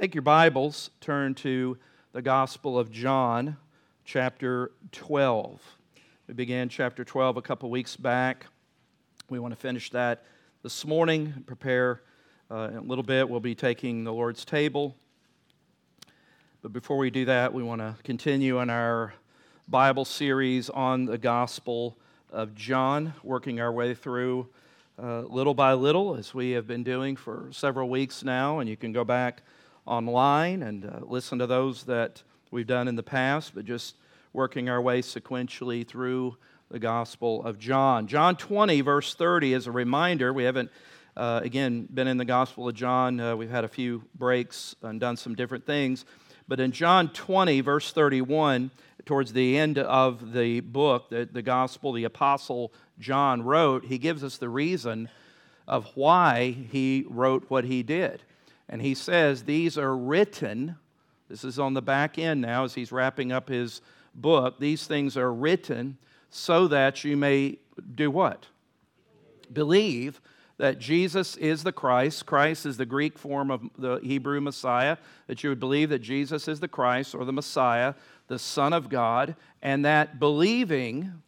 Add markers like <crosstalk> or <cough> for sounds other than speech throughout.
Take your Bibles, turn to the Gospel of John, chapter 12. We began chapter 12 a couple weeks back. We want to finish that this morning, prepare uh, a little bit. We'll be taking the Lord's table. But before we do that, we want to continue in our Bible series on the Gospel of John, working our way through uh, little by little, as we have been doing for several weeks now. And you can go back online and uh, listen to those that we've done in the past, but just working our way sequentially through the Gospel of John. John 20, verse 30, is a reminder. We haven't, uh, again, been in the Gospel of John. Uh, we've had a few breaks and done some different things. But in John 20, verse 31, towards the end of the book, the, the Gospel, the Apostle John wrote, he gives us the reason of why he wrote what he did. And he says, These are written, this is on the back end now as he's wrapping up his book. These things are written so that you may do what? Believe that Jesus is the Christ. Christ is the Greek form of the Hebrew Messiah. That you would believe that Jesus is the Christ or the Messiah, the Son of God, and that believing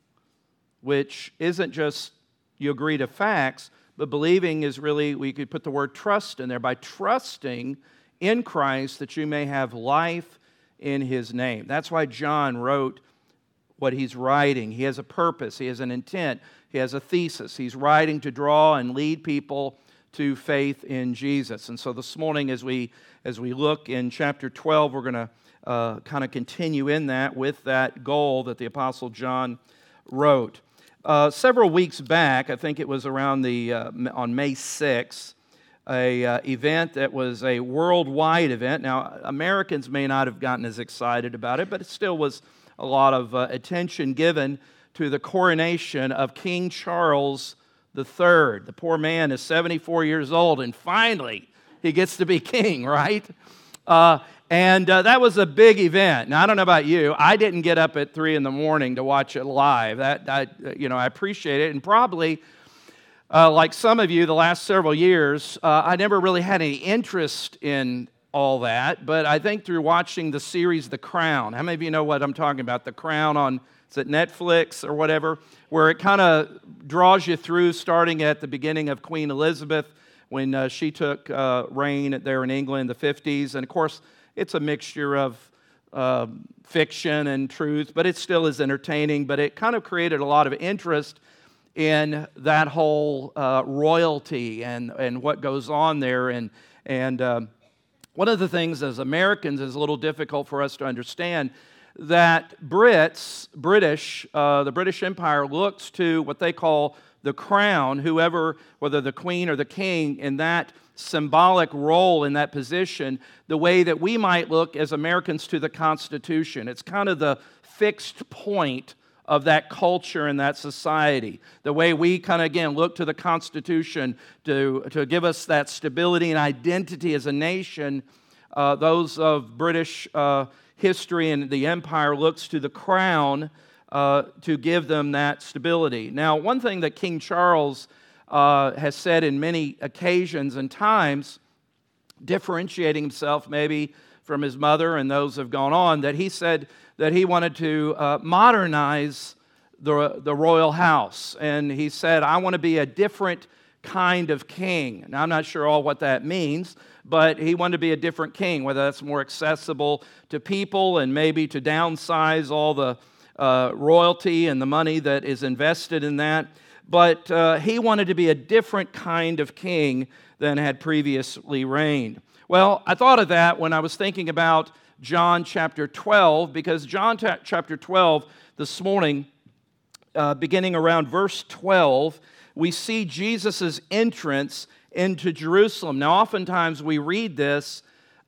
which isn't just you agree to facts, but believing is really, we could put the word trust in there. By trusting in Christ, that you may have life in his name. That's why John wrote what he's writing. He has a purpose, he has an intent, he has a thesis. He's writing to draw and lead people to faith in Jesus. And so this morning, as we as we look in chapter 12, we're going to uh, kind of continue in that with that goal that the Apostle John wrote. Uh, several weeks back, I think it was around the uh, on May 6th, a uh, event that was a worldwide event. Now, Americans may not have gotten as excited about it, but it still was a lot of uh, attention given to the coronation of King Charles III. The poor man is 74 years old, and finally he gets to be king, <laughs> right? Uh, and uh, that was a big event. Now, I don't know about you. I didn't get up at 3 in the morning to watch it live. That, I, you know, I appreciate it. And probably, uh, like some of you, the last several years, uh, I never really had any interest in all that. But I think through watching the series The Crown, how many of you know what I'm talking about? The Crown on, is it Netflix or whatever? Where it kind of draws you through starting at the beginning of Queen Elizabeth when uh, she took uh, reign there in England in the 50s. And of course, it's a mixture of uh, fiction and truth, but it still is entertaining. But it kind of created a lot of interest in that whole uh, royalty and, and what goes on there. And, and um, one of the things as Americans is a little difficult for us to understand that Brits, British, uh, the British Empire looks to what they call the crown, whoever, whether the queen or the king, in that symbolic role in that position, the way that we might look as Americans to the Constitution. It's kind of the fixed point of that culture and that society. The way we kind of, again, look to the Constitution to, to give us that stability and identity as a nation. Uh, those of British uh, history and the empire looks to the crown uh, to give them that stability. Now, one thing that King Charles uh, has said in many occasions and times, differentiating himself maybe from his mother and those have gone on, that he said that he wanted to uh, modernize the, the royal house. And he said, I want to be a different kind of king. Now, I'm not sure all what that means, but he wanted to be a different king, whether that's more accessible to people and maybe to downsize all the uh, royalty and the money that is invested in that but uh, he wanted to be a different kind of king than had previously reigned. Well, I thought of that when I was thinking about John chapter 12, because John t- chapter 12 this morning, uh, beginning around verse 12, we see Jesus' entrance into Jerusalem. Now, oftentimes we read this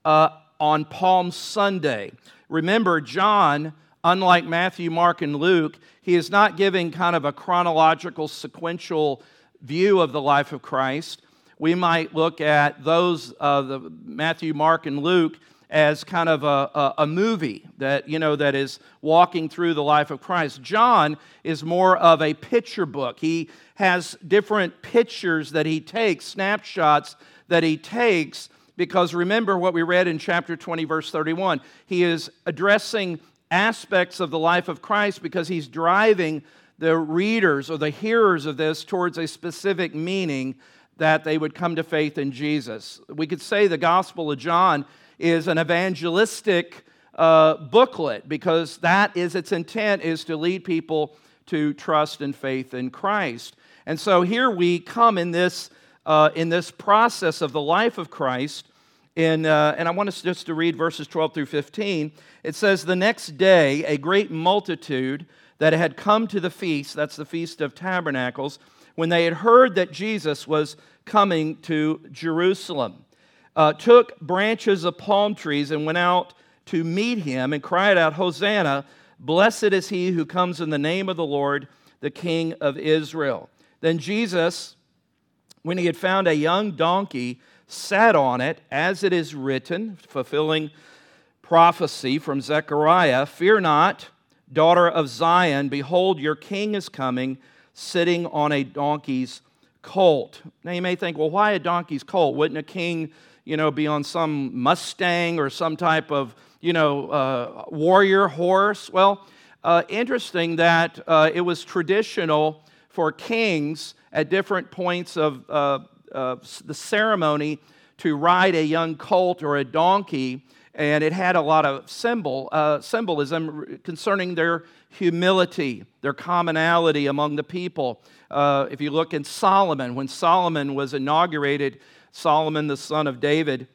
uh, on Palm Sunday. Remember, John unlike Matthew, Mark, and Luke, he is not giving kind of a chronological, sequential view of the life of Christ. We might look at those, uh, the Matthew, Mark, and Luke, as kind of a, a, a, movie that you know that is walking through the life of christ john is more of a picture book he has different pictures that he takes snapshots that he takes because remember what we read in chapter 20, verse 31. He is addressing aspects of the life of Christ because he's driving the readers or the hearers of this towards a specific meaning that they would come to faith in Jesus. We could say the Gospel of John is an evangelistic uh, booklet because that is its intent is to lead people to trust and faith in Christ. And so here we come in this, uh, in this process of the life of Christ. In, uh, and I want us just to read verses 12 through 15. It says, The next day, a great multitude that had come to the feast, that's the Feast of Tabernacles, when they had heard that Jesus was coming to Jerusalem, uh, took branches of palm trees and went out to meet him and cried out, Hosanna, blessed is he who comes in the name of the Lord, the King of Israel. Then Jesus, when he had found a young donkey, sat on it, as it is written, fulfilling prophecy from Zechariah Fear not, daughter of Zion, behold, your king is coming, sitting on a donkey's colt. Now you may think, well, why a donkey's colt? Wouldn't a king, you know, be on some Mustang or some type of, you know, uh, warrior horse? Well, uh, interesting that uh, it was traditional for kings at different points of uh, the ceremony to ride a young colt or a donkey and it had a lot of symbol, uh, symbolism concerning their humility, their commonality among the people. Uh, if you look in Solomon, when Solomon was inaugurated, Solomon, the son of David,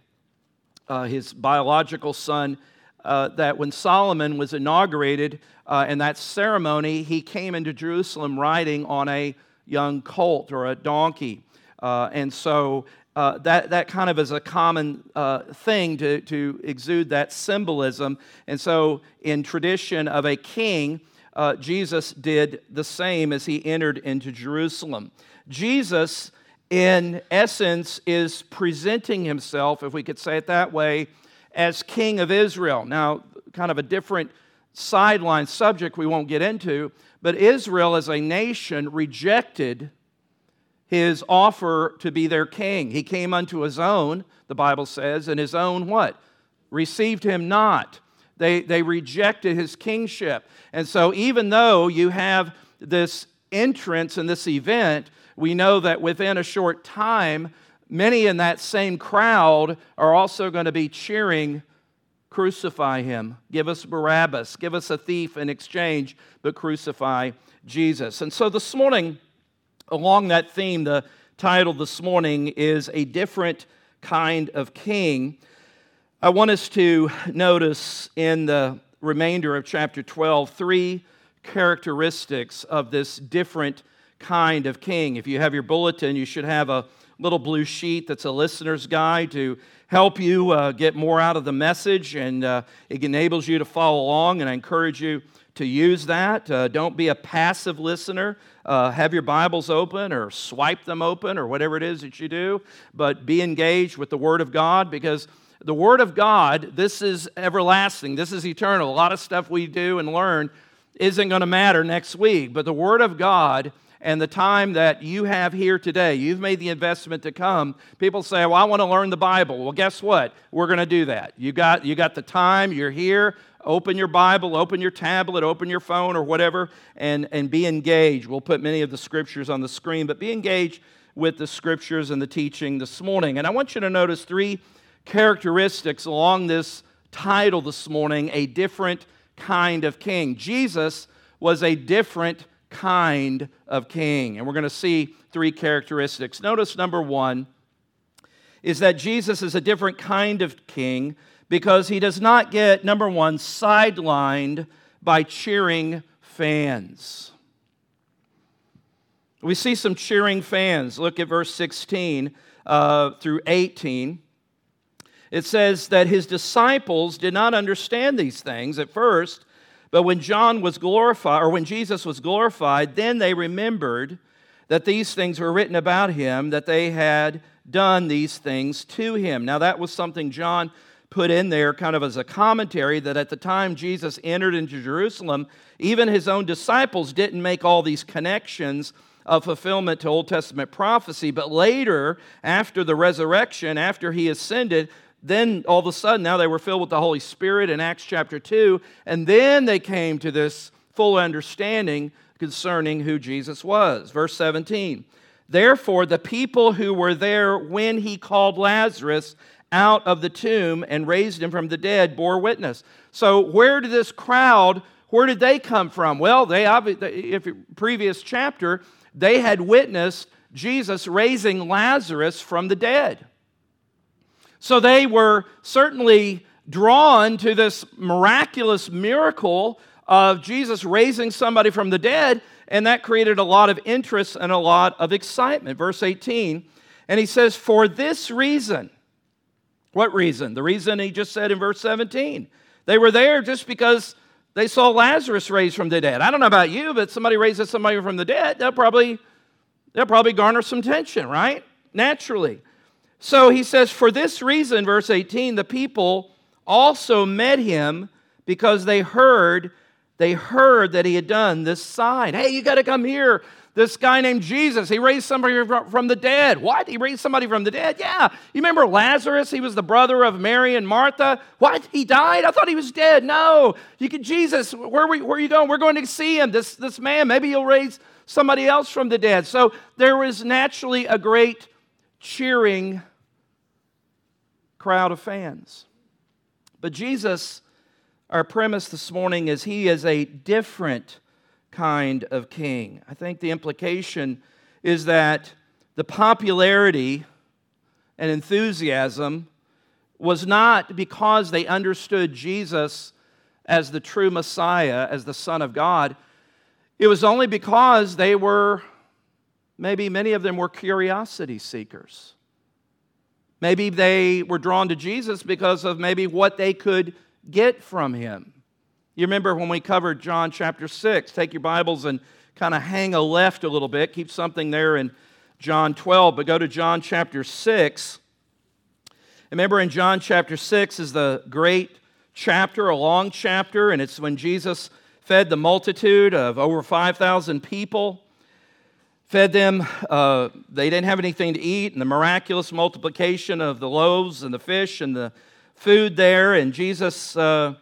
uh, his biological son, uh, that when Solomon was inaugurated uh, in that ceremony, he came into Jerusalem riding on a young colt or a donkey. Uh, and so uh, that, that kind of is a common uh, thing to, to exude that symbolism. And so, in tradition of a king, uh, Jesus did the same as he entered into Jerusalem. Jesus, in essence, is presenting himself, if we could say it that way, as king of Israel. Now, kind of a different sideline subject we won't get into, but Israel as a nation rejected his offer to be their king. He came unto his own, the Bible says, and his own what? Received him not. They, they rejected his kingship. And so, even though you have this entrance in this event, we know that within a short time, many in that same crowd are also going to be cheering, Crucify him. Give us Barabbas. Give us a thief in exchange, but crucify Jesus. And so this morning, Along that theme, the title this morning is A Different Kind of King. I want us to notice in the remainder of chapter 12 three characteristics of this different kind of king. If you have your bulletin, you should have a little blue sheet that's a listener's guide to help you uh, get more out of the message, and uh, it enables you to follow along. And I encourage you to use that. Uh, don't be a passive listener. Uh, have your Bibles open or swipe them open or whatever it is that you do, but be engaged with the Word of God because the Word of God, this is everlasting, this is eternal. A lot of stuff we do and learn isn't going to matter next week, but the Word of God and the time that you have here today, you've made the investment to come. People say, Well, I want to learn the Bible. Well, guess what? We're going to do that. You got, you got the time, you're here. Open your Bible, open your tablet, open your phone or whatever, and, and be engaged. We'll put many of the scriptures on the screen, but be engaged with the scriptures and the teaching this morning. And I want you to notice three characteristics along this title this morning a different kind of king. Jesus was a different kind of king. And we're going to see three characteristics. Notice number one is that Jesus is a different kind of king because he does not get, number one, sidelined by cheering fans. We see some cheering fans. Look at verse 16 uh, through 18. It says that his disciples did not understand these things at first, but when John was glorified, or when Jesus was glorified, then they remembered that these things were written about him, that they had done these things to him. Now, that was something John put in there kind of as a commentary that at the time Jesus entered into Jerusalem, even his own disciples didn't make all these connections of fulfillment to Old Testament prophecy. But later, after the resurrection, after he ascended, then all of a sudden, now they were filled with the Holy Spirit in Acts chapter 2, and then they came to this full understanding concerning who Jesus was. Verse 17 Therefore, the people who were there when he called Lazarus out of the tomb and raised him from the dead bore witness. So, where did this crowd, where did they come from? Well, they, obviously if previous chapter, they had witnessed Jesus raising Lazarus from the dead. So they were certainly drawn to this miraculous miracle of Jesus raising somebody from the dead, and that created a lot of interest and a lot of excitement. Verse 18, and he says, For this reason, what reason? The reason he just said in verse 17. They were there just because they saw Lazarus raised from the dead. I don't know about you, but somebody raises somebody from the dead, they'll probably, they'll probably garner some tension, right? Naturally. So he says, For this reason, verse 18, the people also met him because they heard, they heard that he had done this sign. Hey, you got to come here. This guy named Jesus, he raised somebody from the dead. What? He raised somebody from the dead? Yeah. You remember Lazarus? He was the brother of Mary and Martha. What? He died? I thought he was dead. No. You could, Jesus, where, we, where are you going? We're going to see him, this, this man. Maybe he'll raise somebody else from the dead. So there was naturally a great cheering crowd of fans. But Jesus, our premise this morning is he is a different kind of king. I think the implication is that the popularity and enthusiasm was not because they understood Jesus as the true Messiah, as the Son of God. It was only because they were, maybe many of them were curiosity seekers. Maybe they were drawn to Jesus because of maybe what they could get from him. You remember when we covered John chapter 6? Take your Bibles and kind of hang a left a little bit. Keep something there in John 12, but go to John chapter 6. Remember in John chapter 6 is the great chapter, a long chapter, and it's when Jesus fed the multitude of over 5,000 people fed them. Uh, they didn't have anything to eat, and the miraculous multiplication of the loaves and the fish and the food there. And Jesus uh,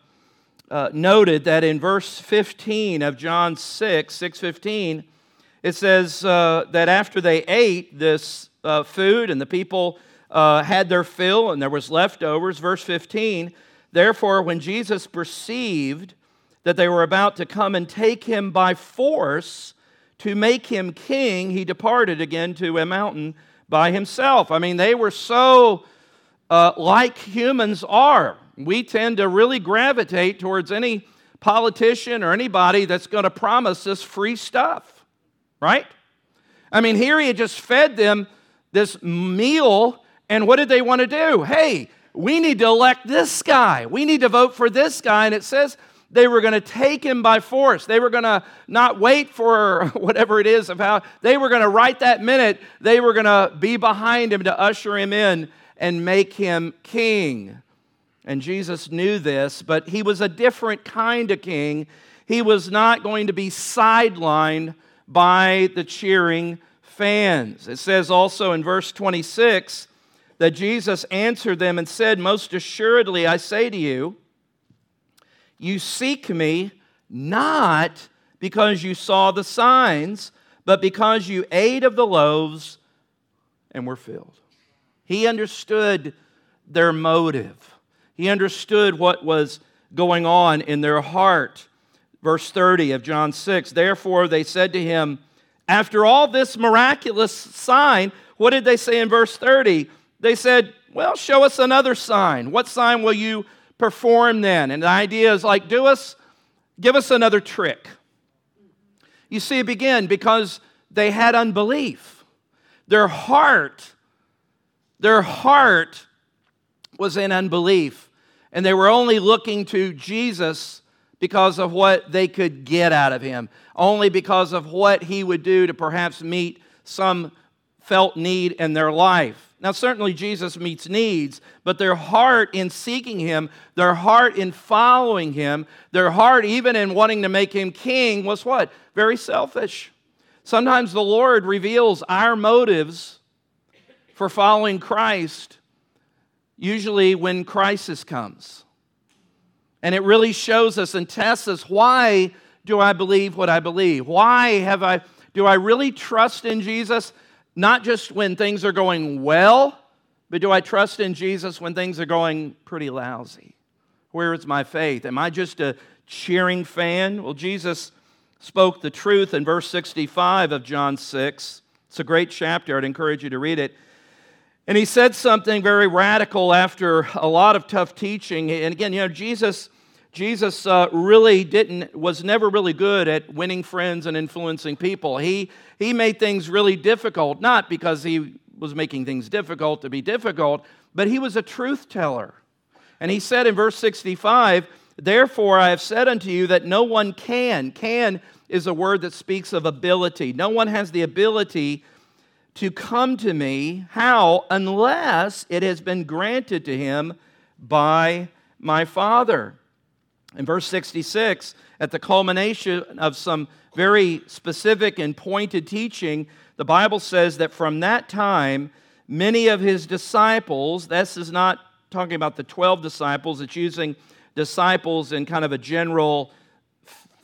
uh, noted that in verse 15 of John 6, 615, it says uh, that after they ate this uh, food and the people uh, had their fill and there was leftovers, verse 15, therefore, when Jesus perceived that they were about to come and take him by force, to make him king, he departed again to a mountain by himself. I mean, they were so uh, like humans are. We tend to really gravitate towards any politician or anybody that's going to promise us free stuff, right? I mean, here he had just fed them this meal, and what did they want to do? Hey, we need to elect this guy. We need to vote for this guy. And it says they were going to take him by force. They were going to not wait for <laughs> whatever it is of how they were going to right that minute. They were going to be behind him to usher him in and make him king. And Jesus knew this, but he was a different kind of king. He was not going to be sidelined by the cheering fans. It says also in verse 26 that Jesus answered them and said, Most assuredly, I say to you, you seek me not because you saw the signs, but because you ate of the loaves and were filled. He understood their motive, he understood what was going on in their heart. Verse 30 of John 6 Therefore they said to him, After all this miraculous sign, what did they say in verse 30? They said, Well, show us another sign. What sign will you perform then. And the idea is like, do us, give us another trick. You see, again, because they had unbelief. Their heart, their heart was in unbelief. And they were only looking to Jesus because of what they could get out of him, only because of what he would do to perhaps meet some felt need in their life. Now, certainly Jesus meets needs, but their heart in seeking him, their heart in following him, their heart even in wanting to make him king was what? Very selfish. Sometimes the Lord reveals our motives for following Christ, usually when crisis comes. And it really shows us and tests us why do I believe what I believe? Why have I do I really trust in Jesus not just when things are going well, but do I trust in Jesus when things are going pretty lousy? Where is my faith? Am I just a cheering fan? Well, Jesus spoke the truth in verse 65 of John 6. It's a great chapter. I'd encourage you to read it. And he said something very radical after a lot of tough teaching. And again, you know, Jesus, Jesus uh, really didn't, was never really good at winning friends and influencing people. He, he made things really difficult, not because he was making things difficult to be difficult, but he was a truth teller. And he said in verse 65, Therefore I have said unto you that no one can. Can is a word that speaks of ability. No one has the ability to come to me. How? Unless it has been granted to him by my Father. In verse 66, at the culmination of some very specific and pointed teaching, the Bible says that from that time, many of his disciples, this is not talking about the 12 disciples, it's using disciples in kind of a general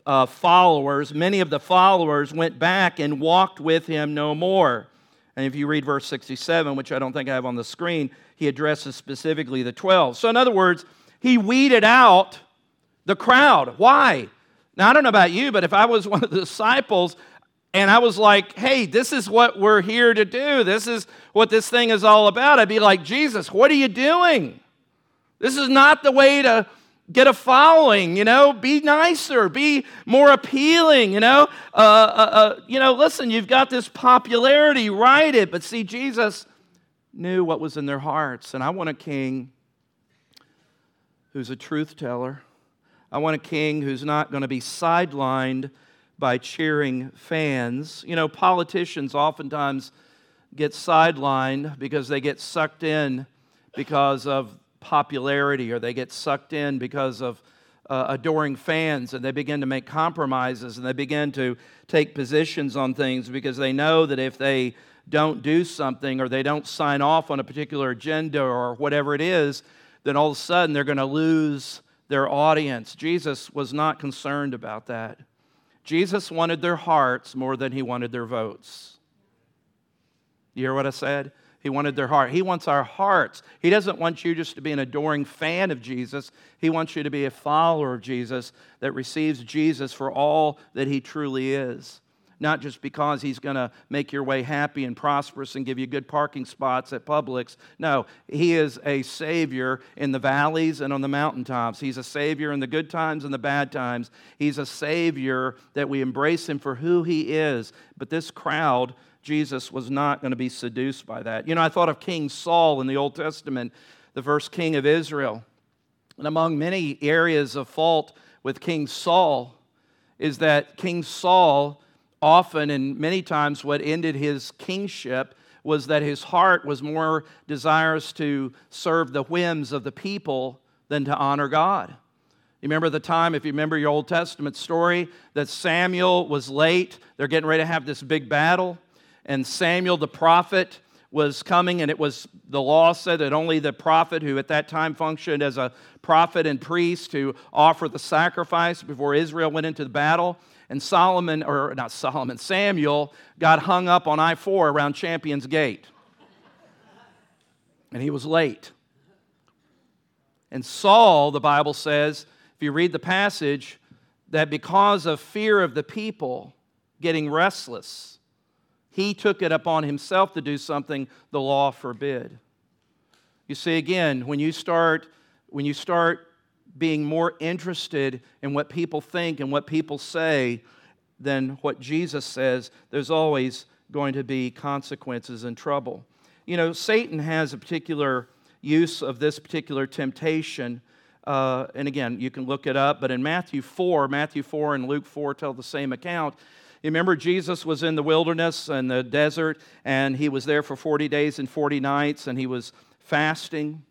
uh, followers, many of the followers went back and walked with him no more. And if you read verse 67, which I don't think I have on the screen, he addresses specifically the 12. So, in other words, he weeded out the crowd. Why? Now, I don't know about you, but if I was <laughs> one of the disciples and I was like, hey, this is what we're here to do, this is what this thing is all about, I'd be like, Jesus, what are you doing? This is not the way to get a following you know? Be nicer be more appealing you know? Uh, uh, uh, you know listen you've got this popularity write it. But see jesus knew what was in their hearts. And i want a king who's a truth teller. I want a king who's not going to be sidelined by cheering fans. You know politicians oftentimes get sidelined because they get sucked in because of popularity or they get sucked in because of uh, adoring fans and they begin to make compromises and they begin to take positions on things because they know that if they don't do something or they don't sign off on a particular agenda or whatever it is, then all of a sudden they're going to lose their audience. Jesus was not concerned about that. Jesus wanted their hearts more than he wanted their votes. You hear what I said? He wanted their heart. He wants our hearts. He doesn't want you just to be an adoring fan of Jesus. He wants you to be a follower of Jesus that receives Jesus for all that he truly is. Not just because he's going to make your way happy and prosperous and give you good parking spots at Publix. No, he is a Savior in the valleys and on the mountaintops. He's a Savior in the good times and the bad times. He's a Savior that we embrace him for who he is. But this crowd, Jesus was not going to be seduced by that. You know, I thought of King Saul in the Old Testament, the first king of Israel. And among many areas of fault with King Saul is that King Saul often and many times what ended his kingship was that his heart was more desirous to serve the whims of the people than to honor God. You remember the time, if you remember your Old Testament story, that Samuel was late. They're getting ready to have this big battle and Samuel the prophet was coming, and it was the law said that only the prophet, who at that time functioned as a prophet and priest, to offer the sacrifice before Israel went into the battle. And Solomon, or not Solomon, Samuel got hung up on I 4 around ChampionsGate. And he was late. And Saul, the Bible says, if you read the passage, that because of fear of the people getting restless, he took it upon himself to do something the law forbid. You see, again, when you start, when you start being more interested in what people think and what people say than what Jesus says, there's always going to be consequences and trouble. You know, Satan has a particular use of this particular temptation. Uh, and again, you can look it up, but in Matthew 4, Matthew 4 and Luke 4 tell the same account. You remember Jesus was in the wilderness and the desert, and he was there for 40 days and 40 nights, and he was fasting.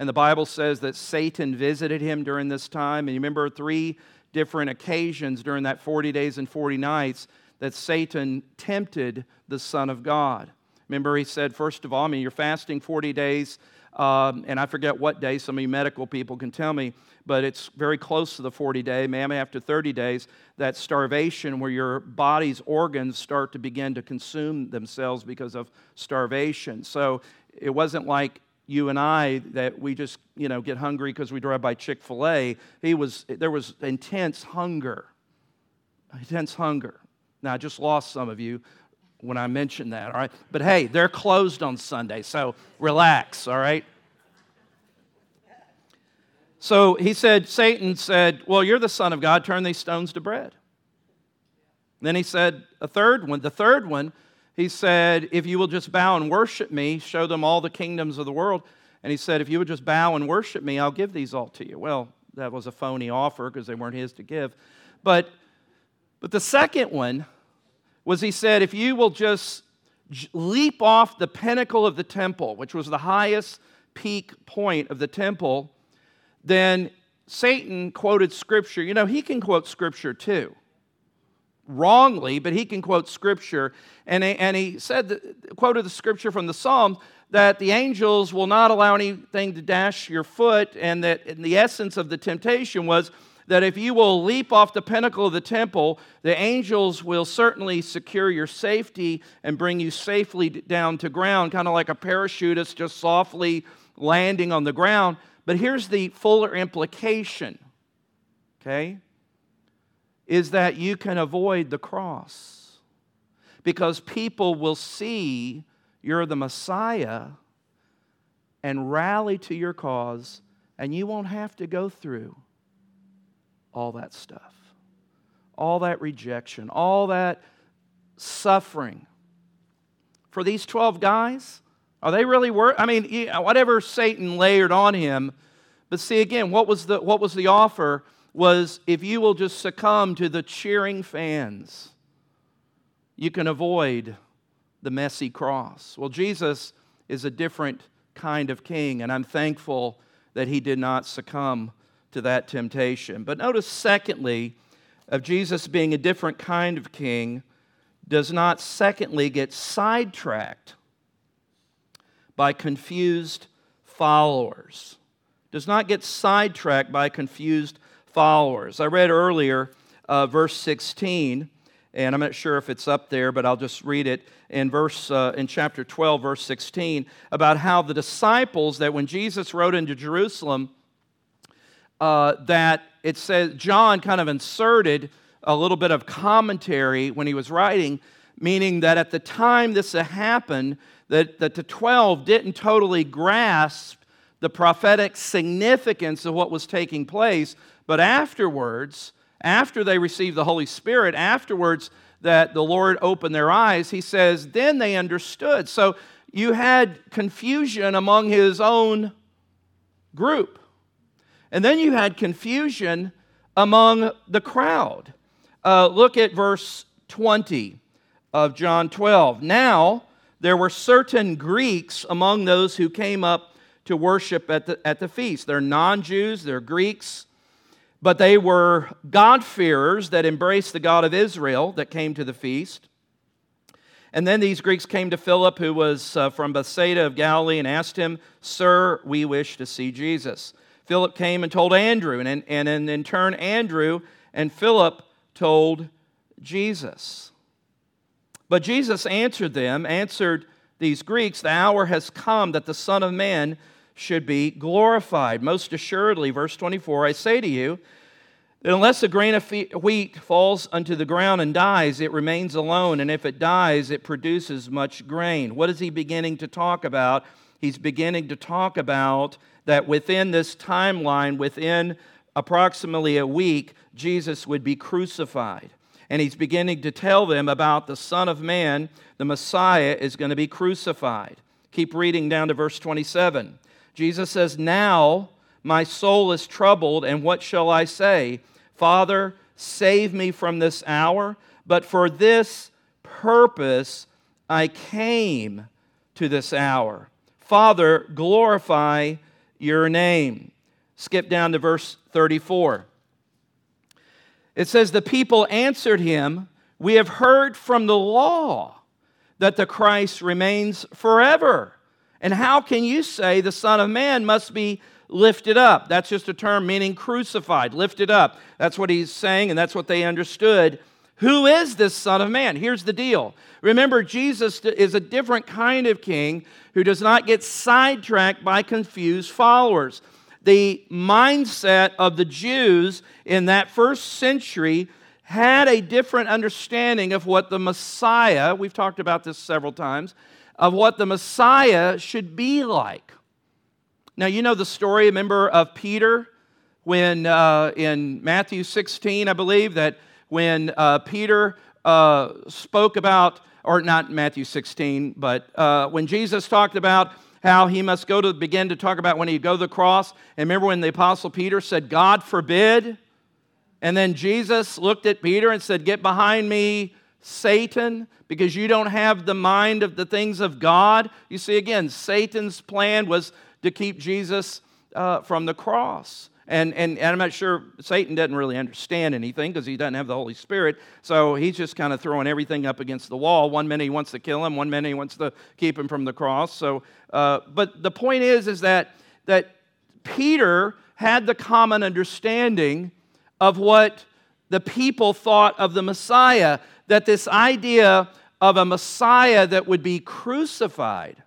And the Bible says that Satan visited him during this time. And you remember three different occasions during that 40 days and 40 nights that Satan tempted the Son of God. Remember, he said, first of all, I mean, you're fasting 40 days, um, and I forget what day, some of you medical people can tell me, but it's very close to the 40 day, maybe after 30 days, that starvation where your body's organs start to begin to consume themselves because of starvation. So it wasn't like you and I that we just, you know, get hungry because we drive by Chick-fil-A. He was, there was intense hunger, intense hunger. Now, I just lost some of you when I mentioned that, all right? But hey, they're closed on Sunday, so relax, all right? So he said, Satan said, Well, you're the Son of God, turn these stones to bread. Then he said, a third one, the third one, he said, If you will just bow and worship me, show them all the kingdoms of the world. And he said, If you would just bow and worship me, I'll give these all to you. Well, that was a phony offer because they weren't his to give. But, but the second one was he said, If you will just leap off the pinnacle of the temple, which was the highest peak point of the temple, then Satan quoted scripture. You know, he can quote scripture too. Wrongly, but he can quote scripture. And he, and he said, that, quoted the scripture from the Psalm that the angels will not allow anything to dash your foot, and that in the essence of the temptation was that if you will leap off the pinnacle of the temple, the angels will certainly secure your safety and bring you safely down to ground, kind of like a parachutist just softly landing on the ground. But here's the fuller implication, okay? Is that you can avoid the cross because people will see you're the Messiah and rally to your cause, and you won't have to go through all that stuff, all that rejection, all that suffering. For these 12 guys, are they really worth? I mean, whatever Satan layered on him. But see again, what was the what was the offer? Was if you will just succumb to the cheering fans, you can avoid the messy cross. Well, Jesus is a different kind of king, and I'm thankful that he did not succumb to that temptation. But notice, secondly, of Jesus being a different kind of king, does not secondly get sidetracked by confused followers. Does not get sidetracked by confused followers. I read earlier uh, verse 16, and I'm not sure if it's up there, but I'll just read it in verse uh, in chapter 12, verse 16, about how the disciples that when Jesus rode into Jerusalem, uh, that it says John kind of inserted a little bit of commentary when he was writing, meaning that at the time this happened, that, that the 12 didn't totally grasp the prophetic significance of what was taking place, but afterwards, after they received the Holy Spirit, afterwards that the Lord opened their eyes, he says, then they understood. So you had confusion among his own group. And then you had confusion among the crowd. Uh, look at verse 20 of John 12. Now, there were certain Greeks among those who came up to worship at the, at the feast. They're non Jews, they're Greeks, but they were God-fearers that embraced the God of Israel that came to the feast. And then these Greeks came to Philip, who was uh, from Bethsaida of Galilee, and asked him, Sir, we wish to see Jesus. Philip came and told Andrew, and, and, and in turn, Andrew and Philip told Jesus. But Jesus answered them, answered these Greeks, the hour has come that the Son of Man should be glorified. Most assuredly, verse 24, I say to you, that unless a grain of wheat falls unto the ground and dies, it remains alone, and if it dies, it produces much grain. What is he beginning to talk about? He's beginning to talk about that within this timeline, within approximately a week, Jesus would be crucified and he's beginning to tell them about the Son of Man, the Messiah, is going to be crucified. Keep reading down to verse 27. Jesus says, Now my soul is troubled, and what shall I say? Father, save me from this hour. But for this purpose I came to this hour. Father, glorify your name. Skip down to verse 34. It says, The people answered him, We have heard from the law that the Christ remains forever. And how can you say the Son of Man must be lifted up? That's just a term meaning crucified, lifted up. That's what he's saying, and that's what they understood. Who is this Son of Man? Here's the deal. Remember, Jesus is a different kind of king who does not get sidetracked by confused followers. The mindset of the Jews in that first century had a different understanding of what the Messiah, we've talked about this several times, of what the Messiah should be like. Now, you know the story, remember, of Peter when uh, in Matthew 16, I believe, that when uh, Peter uh, spoke about, or not Matthew 16, but uh, when Jesus talked about how he must go to begin to talk about when he'd go to the cross. And remember when the apostle Peter said, God forbid, and then Jesus looked at Peter and said, Get behind me, Satan, because you don't have the mind of the things of God. You see, again, Satan's plan was to keep Jesus uh, from the cross. And, and, and, I'm not sure Satan doesn't really understand anything because he doesn't have the Holy Spirit. So he's just kind of throwing everything up against the wall. One minute he wants to kill him, one minute he wants to keep him from the cross. So, uh, but the point is, is that, that Peter had the common understanding of what the people thought of the Messiah, that this idea of a Messiah that would be crucified,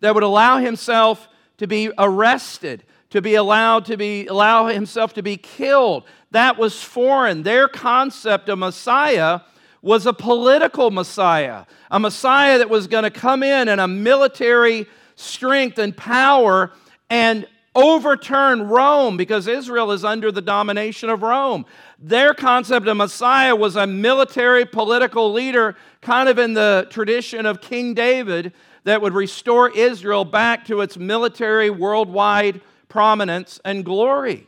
that would allow himself to be arrested, to be allowed to be allow himself to be killed, that was foreign. Their concept of Messiah was a political Messiah, a Messiah that was going to come in in a military strength and power and overturn Rome because Israel is under the domination of Rome. Their concept of Messiah was a military political leader, kind of in the tradition of King David, that would restore Israel back to its military worldwide prominence and glory.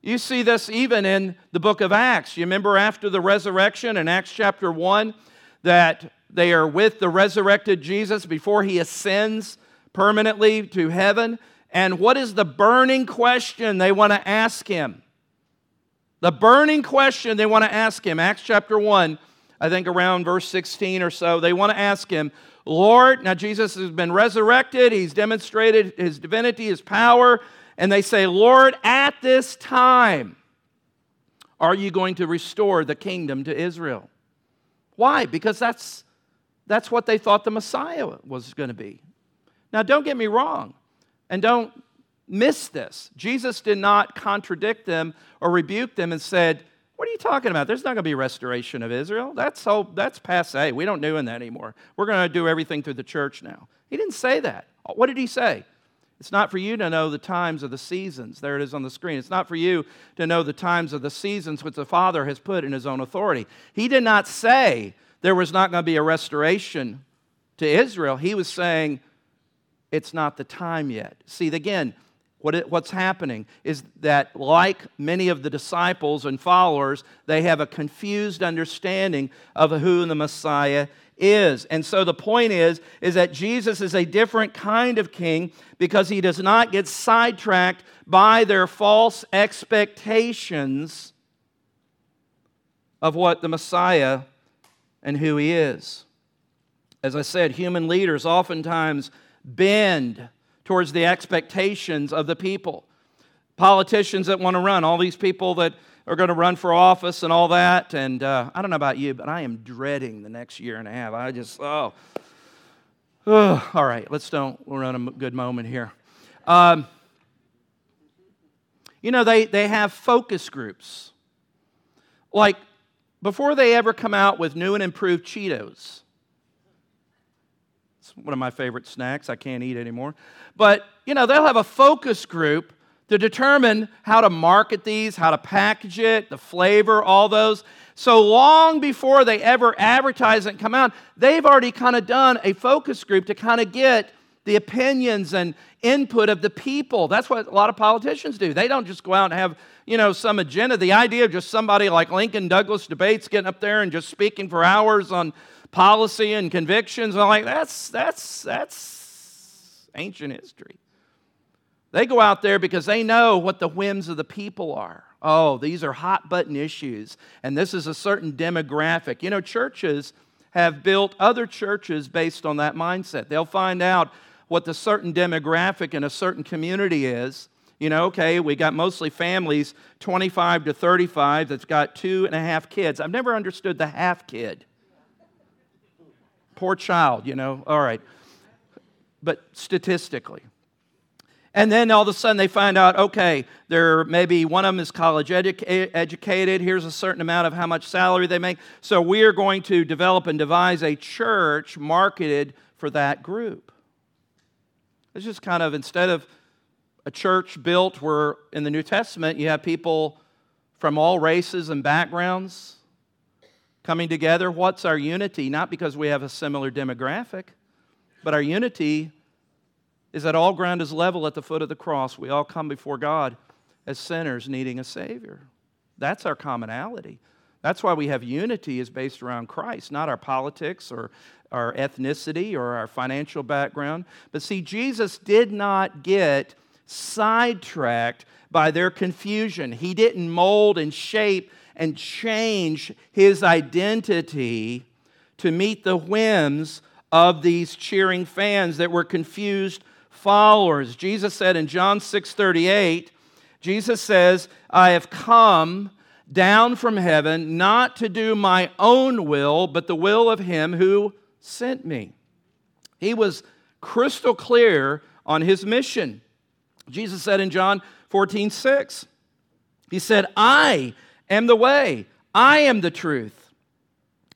You see this even in the book of Acts. You remember after the resurrection in Acts chapter 1 that they are with the resurrected Jesus before he ascends permanently to heaven. And what is the burning question they want to ask him? The burning question they want to ask him, Acts chapter 1, I think around verse 16 or so, they want to ask him, Lord, now Jesus has been resurrected, he's demonstrated his divinity, his power, and they say, Lord, at this time, are you going to restore the kingdom to Israel? Why? Because that's, that's what they thought the Messiah was going to be. Now, don't get me wrong. And don't miss this. Jesus did not contradict them or rebuke them and said, What are you talking about? There's not going to be a restoration of Israel. That's, so, that's passe. We don't do that anymore. We're going to do everything through the church now. He didn't say that. What did he say? It's not for you to know the times of the seasons. There it is on the screen. It's not for you to know the times of the seasons which the Father has put in His own authority. He did not say there was not going to be a restoration to Israel. He was saying, it's not the time yet. See, again, what it, what's happening is that, like many of the disciples and followers, they have a confused understanding of who the Messiah is. And so the point is, is that Jesus is a different kind of king because he does not get sidetracked by their false expectations of what the Messiah and who he is. As I said, human leaders oftentimes bend towards the expectations of the people. Politicians that want to run, all these people that are going to run for office and all that. And uh, I don't know about you, but I am dreading the next year and a half. I just, oh. all right, let's don't we'll run a good moment here. Um, you know, they, they have focus groups. Like, before they ever come out with new and improved Cheetos, one of my favorite snacks. I can't eat anymore. But, you know, they'll have a focus group to determine how to market these, how to package it, the flavor, all those. So long before they ever advertise and come out, they've already kind of done a focus group to kind of get the opinions and input of the people. That's what a lot of politicians do. They don't just go out and have, you know, some agenda. The idea of just somebody like Lincoln Douglas debates getting up there and just speaking for hours on policy and convictions. I'm like, that's, that's, that's ancient history. They go out there because they know what the whims of the people are. Oh, these are hot button issues, and this is a certain demographic. You know, churches have built other churches based on that mindset. They'll find out what the certain demographic in a certain community is. You know, okay, we got mostly families 25 to 35 that's got two and a half kids. I've never understood the half kid. Poor child, you know, all right. But statistically, and then all of a sudden they find out, okay, there maybe one of them is college edu- educated. Here's a certain amount of how much salary they make. So we are going to develop and devise a church marketed for that group. It's just kind of instead of a church built where in the New Testament you have people from all races and backgrounds coming together. What's our unity? Not because we have a similar demographic, but our unity is that all ground is level at the foot of the cross. We all come before God as sinners needing a Savior. That's our commonality. That's why we have unity is based around Christ, not our politics or our ethnicity or our financial background. But see, Jesus did not get sidetracked by their confusion. He didn't mold and shape and change his identity to meet the whims of these cheering fans that were confused followers. Jesus said in John 6:38, Jesus says, "I have come down from heaven not to do my own will, but the will of him who sent me." He was crystal clear on his mission. Jesus said in John 14, 6, He said, I am the way, I am the truth,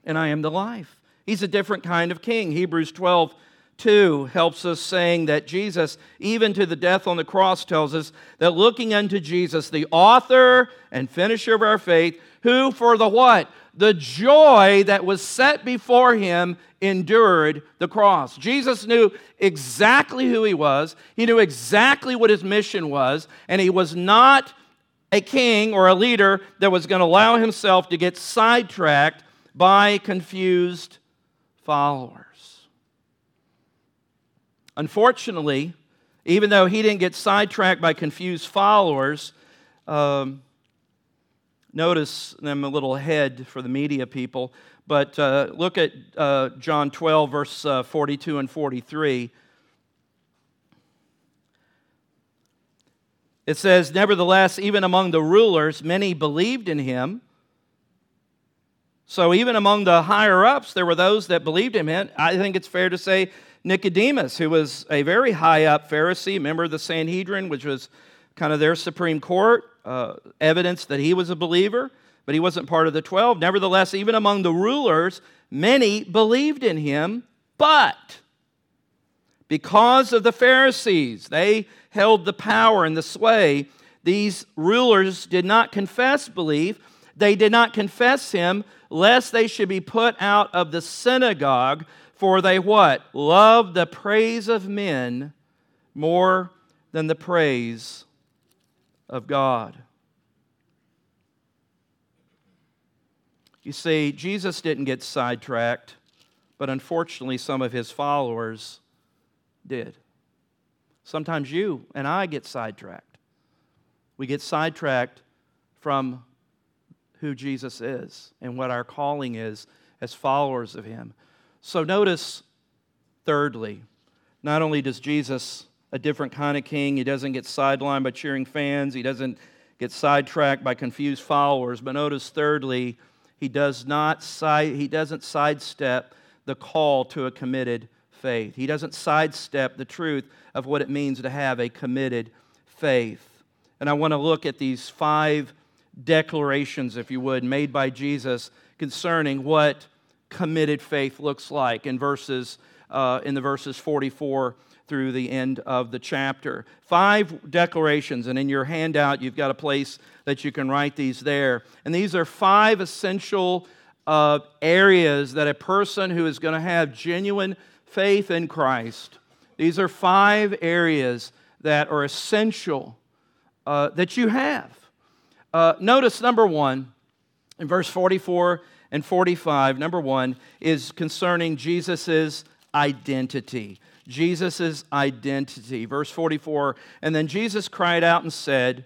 and I am the life. He's a different kind of king. Hebrews 12, 2 helps us saying that Jesus, even to the death on the cross, tells us that looking unto Jesus, the author and finisher of our faith, who for the what? The joy that was set before him endured the cross. Jesus knew exactly who he was, he knew exactly what his mission was, and he was not a king or a leader that was going to allow himself to get sidetracked by confused followers. Unfortunately, even though he didn't get sidetracked by confused followers, um, notice them a little ahead for the media people, but uh, look at uh, John 12, verse uh, 42 and 43. It says, Nevertheless, even among the rulers, many believed in him. So, even among the higher ups, there were those that believed in him. I think it's fair to say Nicodemus, who was a very high up Pharisee, member of the Sanhedrin, which was kind of their supreme court, uh, evidence that he was a believer, but he wasn't part of the 12. Nevertheless, even among the rulers, many believed in him, but because of the Pharisees, they held the power and the sway. These rulers did not confess belief. They did not confess him, lest they should be put out of the synagogue. For they what? Love the praise of men more than the praise of God. You see, Jesus didn't get sidetracked, but unfortunately, some of his followers did. Sometimes you and I get sidetracked. We get sidetracked from who Jesus is and what our calling is as followers of him. So notice, thirdly, not only does Jesus a different kind of king, he doesn't get sidelined by cheering fans, he doesn't get sidetracked by confused followers, but notice thirdly, he does not side, he doesn't sidestep the call to a committed faith. He doesn't sidestep the truth of what it means to have a committed faith. And I want to look at these five declarations, if you would, made by Jesus concerning what committed faith looks like in verses uh, in the verses 44 through the end of the chapter. Five declarations, and in your handout, you've got a place that you can write these there. And these are five essential uh, areas that a person who is going to have genuine faith in Christ, these are five areas that are essential uh, that you have. Uh, notice number one, in verse 44 and 45, number one, is concerning Jesus' identity. Jesus' identity. Verse 44 And then Jesus cried out and said,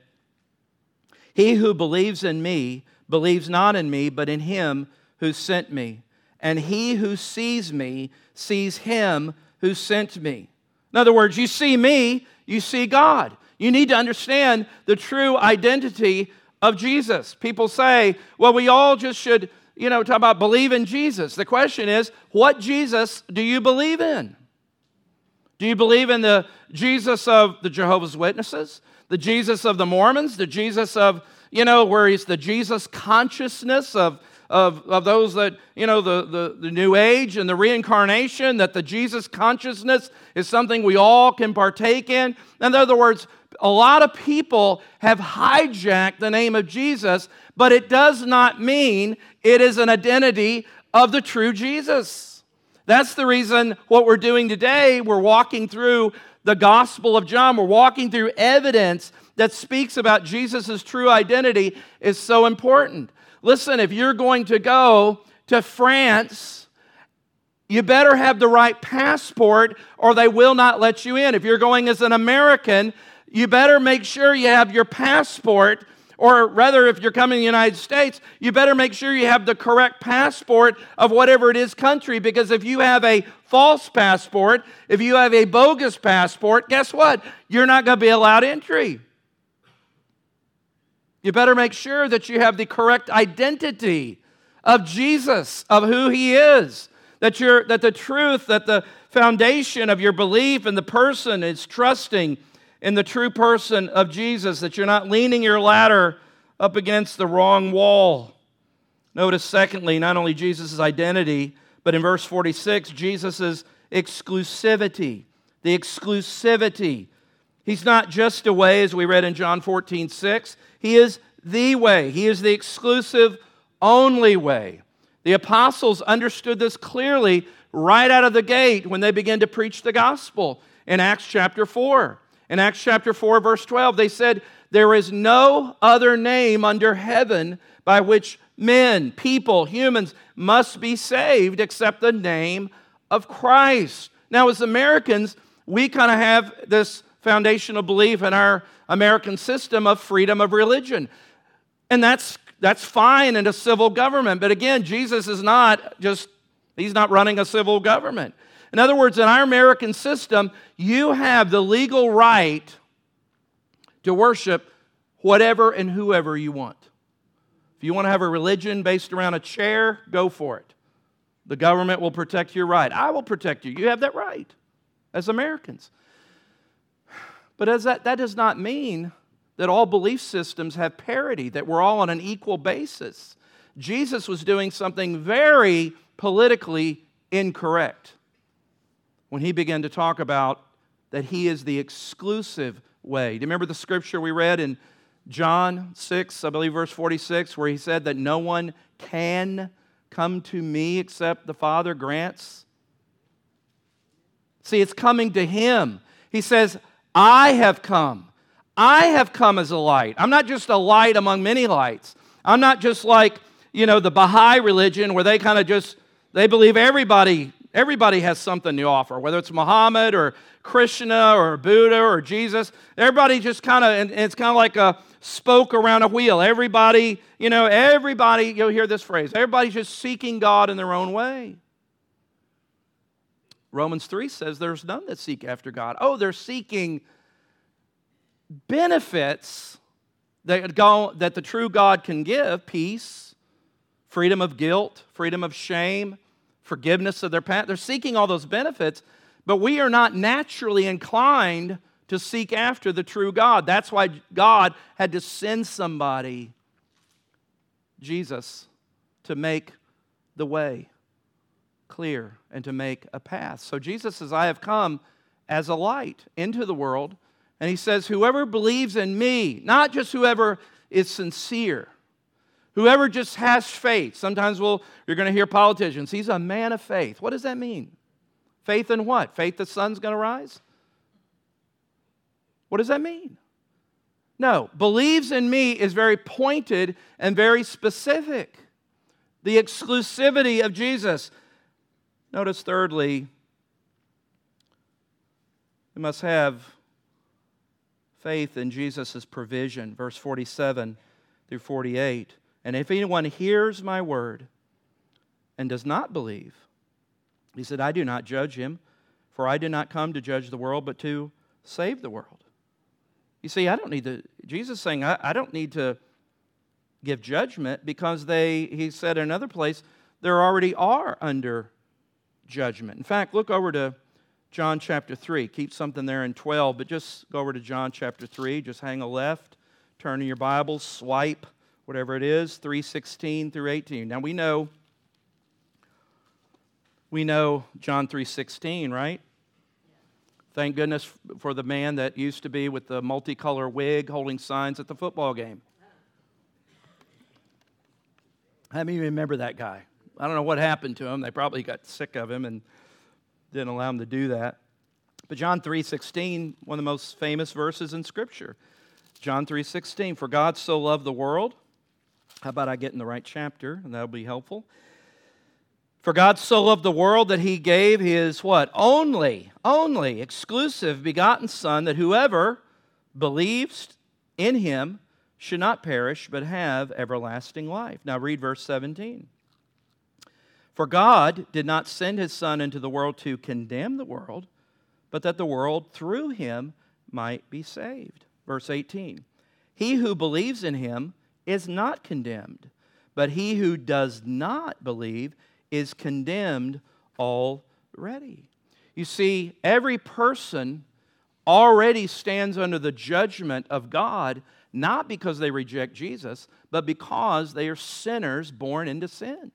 He who believes in me believes not in me, but in him who sent me. And he who sees me sees him who sent me. In other words, you see me, you see God. You need to understand the true identity of Jesus. People say, well, we all just should, you know, talk about believe in Jesus. The question is, what Jesus do you believe in? Do you believe in the Jesus of the Jehovah's Witnesses? The Jesus of the Mormons? The Jesus of, you know, where he's the Jesus consciousness of, of, of those that, you know, the, the, the New Age and the reincarnation, that the Jesus consciousness is something we all can partake in? In other words, a lot of people have hijacked the name of Jesus, but it does not mean it is an identity of the true Jesus. That's the reason what we're doing today, we're walking through the Gospel of John. We're walking through evidence that speaks about Jesus' true identity is so important. Listen, if you're going to go to France, you better have the right passport or they will not let you in. If you're going as an American, you better make sure you have your passport or rather, if you're coming to the United States, you better make sure you have the correct passport of whatever it is country, because if you have a false passport, if you have a bogus passport, guess what? You're not going to be allowed entry. You better make sure that you have the correct identity of Jesus, of who he is. That, you're, that the truth, that the foundation of your belief in the person is trusting in the true person of Jesus, that you're not leaning your ladder up against the wrong wall. Notice, secondly, not only Jesus' identity, but in verse 46, Jesus' exclusivity. The exclusivity. He's not just a way, as we read in John 14, 6. He is the way. He is the exclusive, only way. The apostles understood this clearly right out of the gate when they began to preach the gospel in Acts chapter 4. In Acts chapter 4, verse 12, they said, There is no other name under heaven by which men, people, humans must be saved except the name of Christ. Now, as Americans, we kind of have this foundational belief in our American system of freedom of religion. And that's, that's fine in a civil government. But again, Jesus is not just, he's not running a civil government. In other words, in our American system, you have the legal right to worship whatever and whoever you want. If you want to have a religion based around a chair, go for it. The government will protect your right. I will protect you. You have that right as Americans. But as that, that does not mean that all belief systems have parity, that we're all on an equal basis. Jesus was doing something very politically incorrect when he began to talk about that he is the exclusive way. Do you remember the scripture we read in John 6, I believe, verse 46, where he said that no one can come to me except the Father grants? See, it's coming to him. He says, I have come. I have come as a light. I'm not just a light among many lights. I'm not just like, you know, the Baha'i religion where they kind of just they believe everybody Everybody has something to offer, whether it's Muhammad or Krishna or Buddha or Jesus. Everybody just kind of, and it's kind of like a spoke around a wheel. Everybody, you know, everybody, you'll hear this phrase, everybody's just seeking God in their own way. Romans 3 says there's none that seek after God. Oh, they're seeking benefits that, God, that the true God can give peace, freedom of guilt, freedom of shame, forgiveness of their past. They're seeking all those benefits, but we are not naturally inclined to seek after the true God. That's why God had to send somebody, Jesus, to make the way clear and to make a path. So Jesus says, I have come as a light into the world. And he says, Whoever believes in me, not just whoever is sincere, Whoever just has faith. Sometimes we'll, you're going to hear politicians, he's a man of faith. What does that mean? Faith in what? Faith the sun's going to rise? What does that mean? No, believes in me is very pointed and very specific. The exclusivity of Jesus. Notice, thirdly, We must have faith in Jesus' provision. Verse 47 through 48. And if anyone hears my word and does not believe, he said, I do not judge him, for I did not come to judge the world, but to save the world. You see, I don't need to, Jesus saying, I, I don't need to give judgment because they, he said in another place, there already are under judgment. In fact, look over to John chapter 3. Keep something there in 12, but just go over to John chapter 3. Just hang a left, turn in your Bible, swipe, whatever it is, 316 through 18. Now we know we know John 3:16, right? Thank goodness for the man that used to be with the multicolor wig holding signs at the football game. How many remember that guy? I don't know what happened to him. They probably got sick of him and didn't allow him to do that. But John 3:16, one of the most famous verses in scripture. John 3:16, for God so loved the world. How about I get in the right chapter and that'll be helpful. For God so loved the world that he gave his what? Only, only exclusive begotten son that whoever believes in him should not perish but have everlasting life. Now read verse 17. For God did not send his Son into the world to condemn the world, but that the world through him might be saved. Verse 18 He who believes in him is not condemned, but he who does not believe is condemned already. You see, every person already stands under the judgment of God, not because they reject Jesus, but because they are sinners born into sin.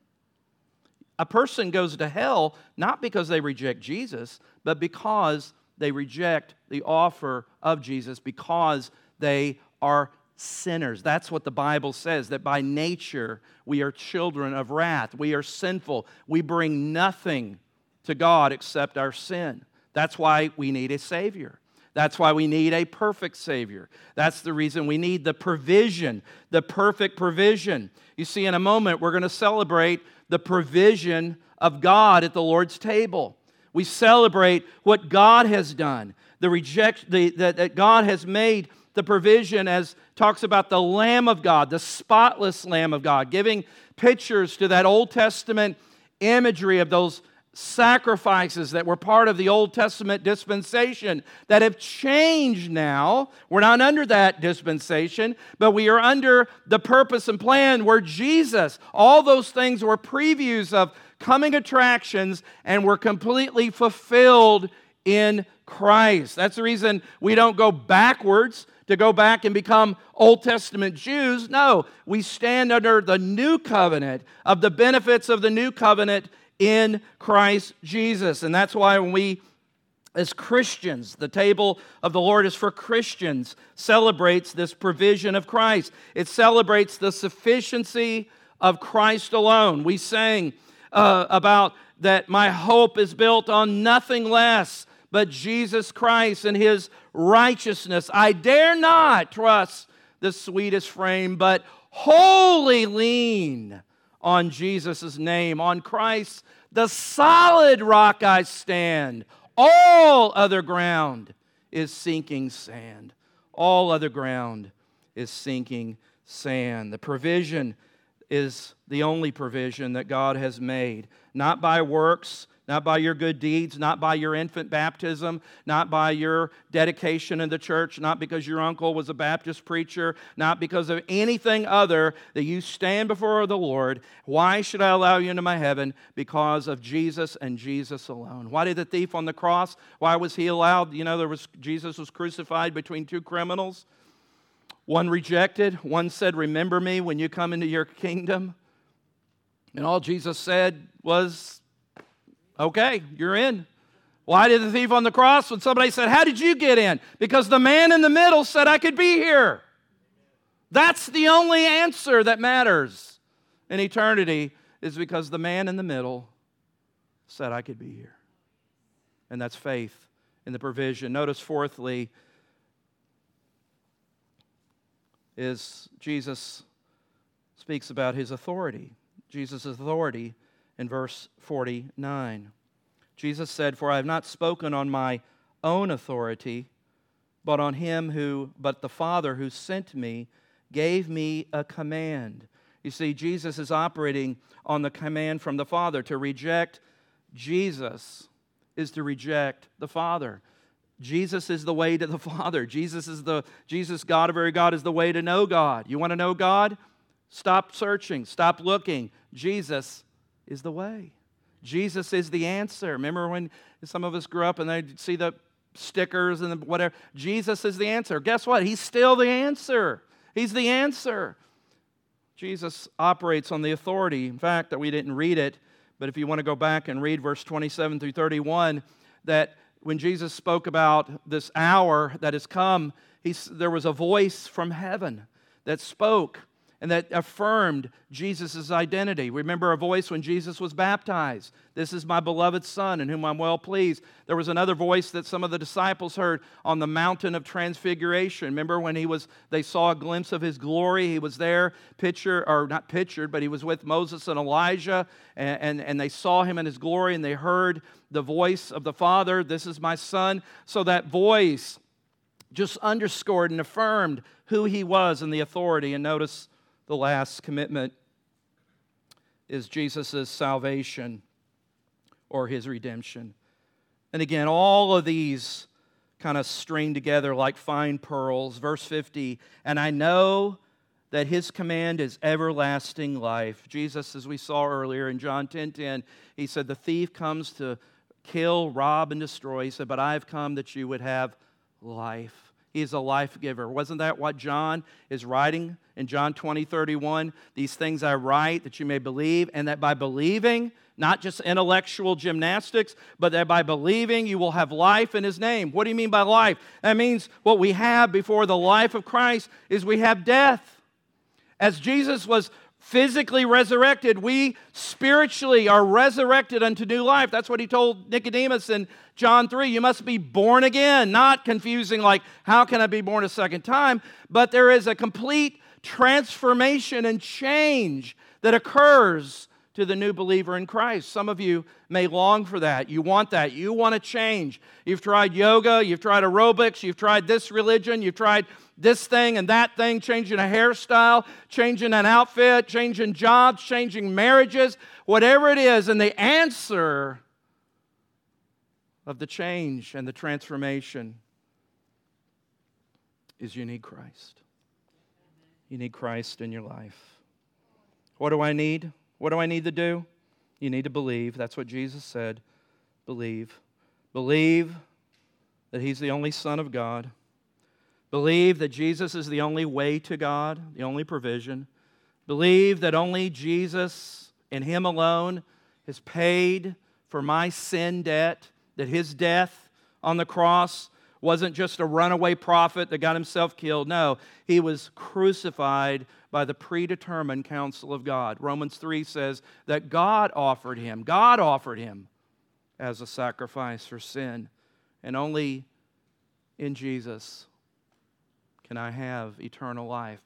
A person goes to hell not because they reject Jesus, but because they reject the offer of Jesus, because they are sinners. That's what the Bible says, that by nature we are children of wrath. We are sinful. We bring nothing to God except our sin. That's why we need a Savior. That's why we need a perfect Savior. That's the reason we need the provision, the perfect provision. You see, in a moment, we're going to celebrate the provision of God at the Lord's table. We celebrate what God has done, the reject the, that, that God has made the provision as talks about the Lamb of God, the spotless Lamb of God, giving pictures to that Old Testament imagery of those sacrifices that were part of the Old Testament dispensation that have changed now. We're not under that dispensation, but we are under the purpose and plan where Jesus, all those things were previews of coming attractions and were completely fulfilled in Christ. That's the reason we don't go backwards to go back and become Old Testament Jews. No, we stand under the new covenant of the benefits of the new covenant in Christ Jesus. And that's why when we as Christians, the table of the Lord is for Christians, celebrates this provision of Christ. It celebrates the sufficiency of Christ alone. We sang uh, about that my hope is built on nothing less but Jesus Christ and his righteousness. I dare not trust the sweetest frame, but wholly lean on Jesus' name, on Christ the solid rock I stand. All other ground is sinking sand. All other ground is sinking sand. The provision is the only provision that God has made, not by works, not by your good deeds, not by your infant baptism, not by your dedication in the church, not because your uncle was a Baptist preacher, not because of anything other that you stand before the Lord. Why should I allow you into my heaven? Because of Jesus and Jesus alone. Why did the thief on the cross, why was he allowed? You know, there was Jesus was crucified between two criminals. One rejected, one said, Remember me when you come into your kingdom. And all Jesus said was, Okay, you're in. Why did the thief on the cross? When somebody said, How did you get in? Because the man in the middle said, I could be here. That's the only answer that matters in eternity, is because the man in the middle said, I could be here. And that's faith in the provision. Notice, fourthly, is Jesus speaks about his authority. Jesus' authority in verse 49. Jesus said, For I have not spoken on my own authority, but on him who, but the Father who sent me gave me a command. You see, Jesus is operating on the command from the Father. To reject Jesus is to reject the Father. Jesus is the way to the <laughs> Father. Jesus is the Jesus God of very God is the way to know God. You want to know God? Stop searching, stop looking. Jesus is the way. Jesus is the answer. Remember when some of us grew up and they'd see the stickers and whatever? Jesus is the answer. Guess what? He's still the answer. He's the answer. Jesus operates on the authority. In fact, that we didn't read it, but if you want to go back and read verse 27 through 31, that when Jesus spoke about this hour that has come, he, there was a voice from heaven that spoke and that affirmed Jesus' identity. Remember a voice when Jesus was baptized This is my beloved Son, in whom I'm well pleased. There was another voice that some of the disciples heard on the mountain of transfiguration. Remember when he was, they saw a glimpse of his glory? He was there, pictured, or not pictured, but he was with Moses and Elijah, and, and, and they saw him in his glory, and they heard the voice of the Father, This is my Son. So that voice just underscored and affirmed who he was and the authority. And notice, the last commitment is Jesus' salvation or his redemption. And again, all of these kind of string together like fine pearls. Verse 50 And I know that his command is everlasting life. Jesus, as we saw earlier in John 10 10, he said, The thief comes to kill, rob, and destroy. He said, But I have come that you would have life He's a life giver. Wasn't that what John is writing in John 20, 31? These things I write that you may believe, and that by believing, not just intellectual gymnastics, but that by believing you will have life in his name. What do you mean by life? That means what we have before the life of Christ is we have death. As Jesus was physically resurrected, we spiritually are resurrected unto new life. That's what he told Nicodemus in John 3. You must be born again. Not confusing, like, how can I be born a second time? But there is a complete transformation and change that occurs to the new believer in Christ. Some of you may long for that. You want that. You want to change. You've tried yoga, you've tried aerobics, you've tried this religion, you've tried this thing and that thing, changing a hairstyle, changing an outfit, changing jobs, changing marriages, whatever it is. And the answer of the change and the transformation is you need Christ. You need Christ in your life. What do I need? What do I need to do? You need to believe. That's what Jesus said. Believe. Believe that He's the only Son of God. Believe that Jesus is the only way to God, the only provision. Believe that only Jesus and Him alone has paid for my sin debt, that His death on the cross wasn't just a runaway prophet that got himself killed. No, he was crucified by the predetermined counsel of God. Romans 3 says that God offered him, God offered him as a sacrifice for sin. And only in Jesus can I have eternal life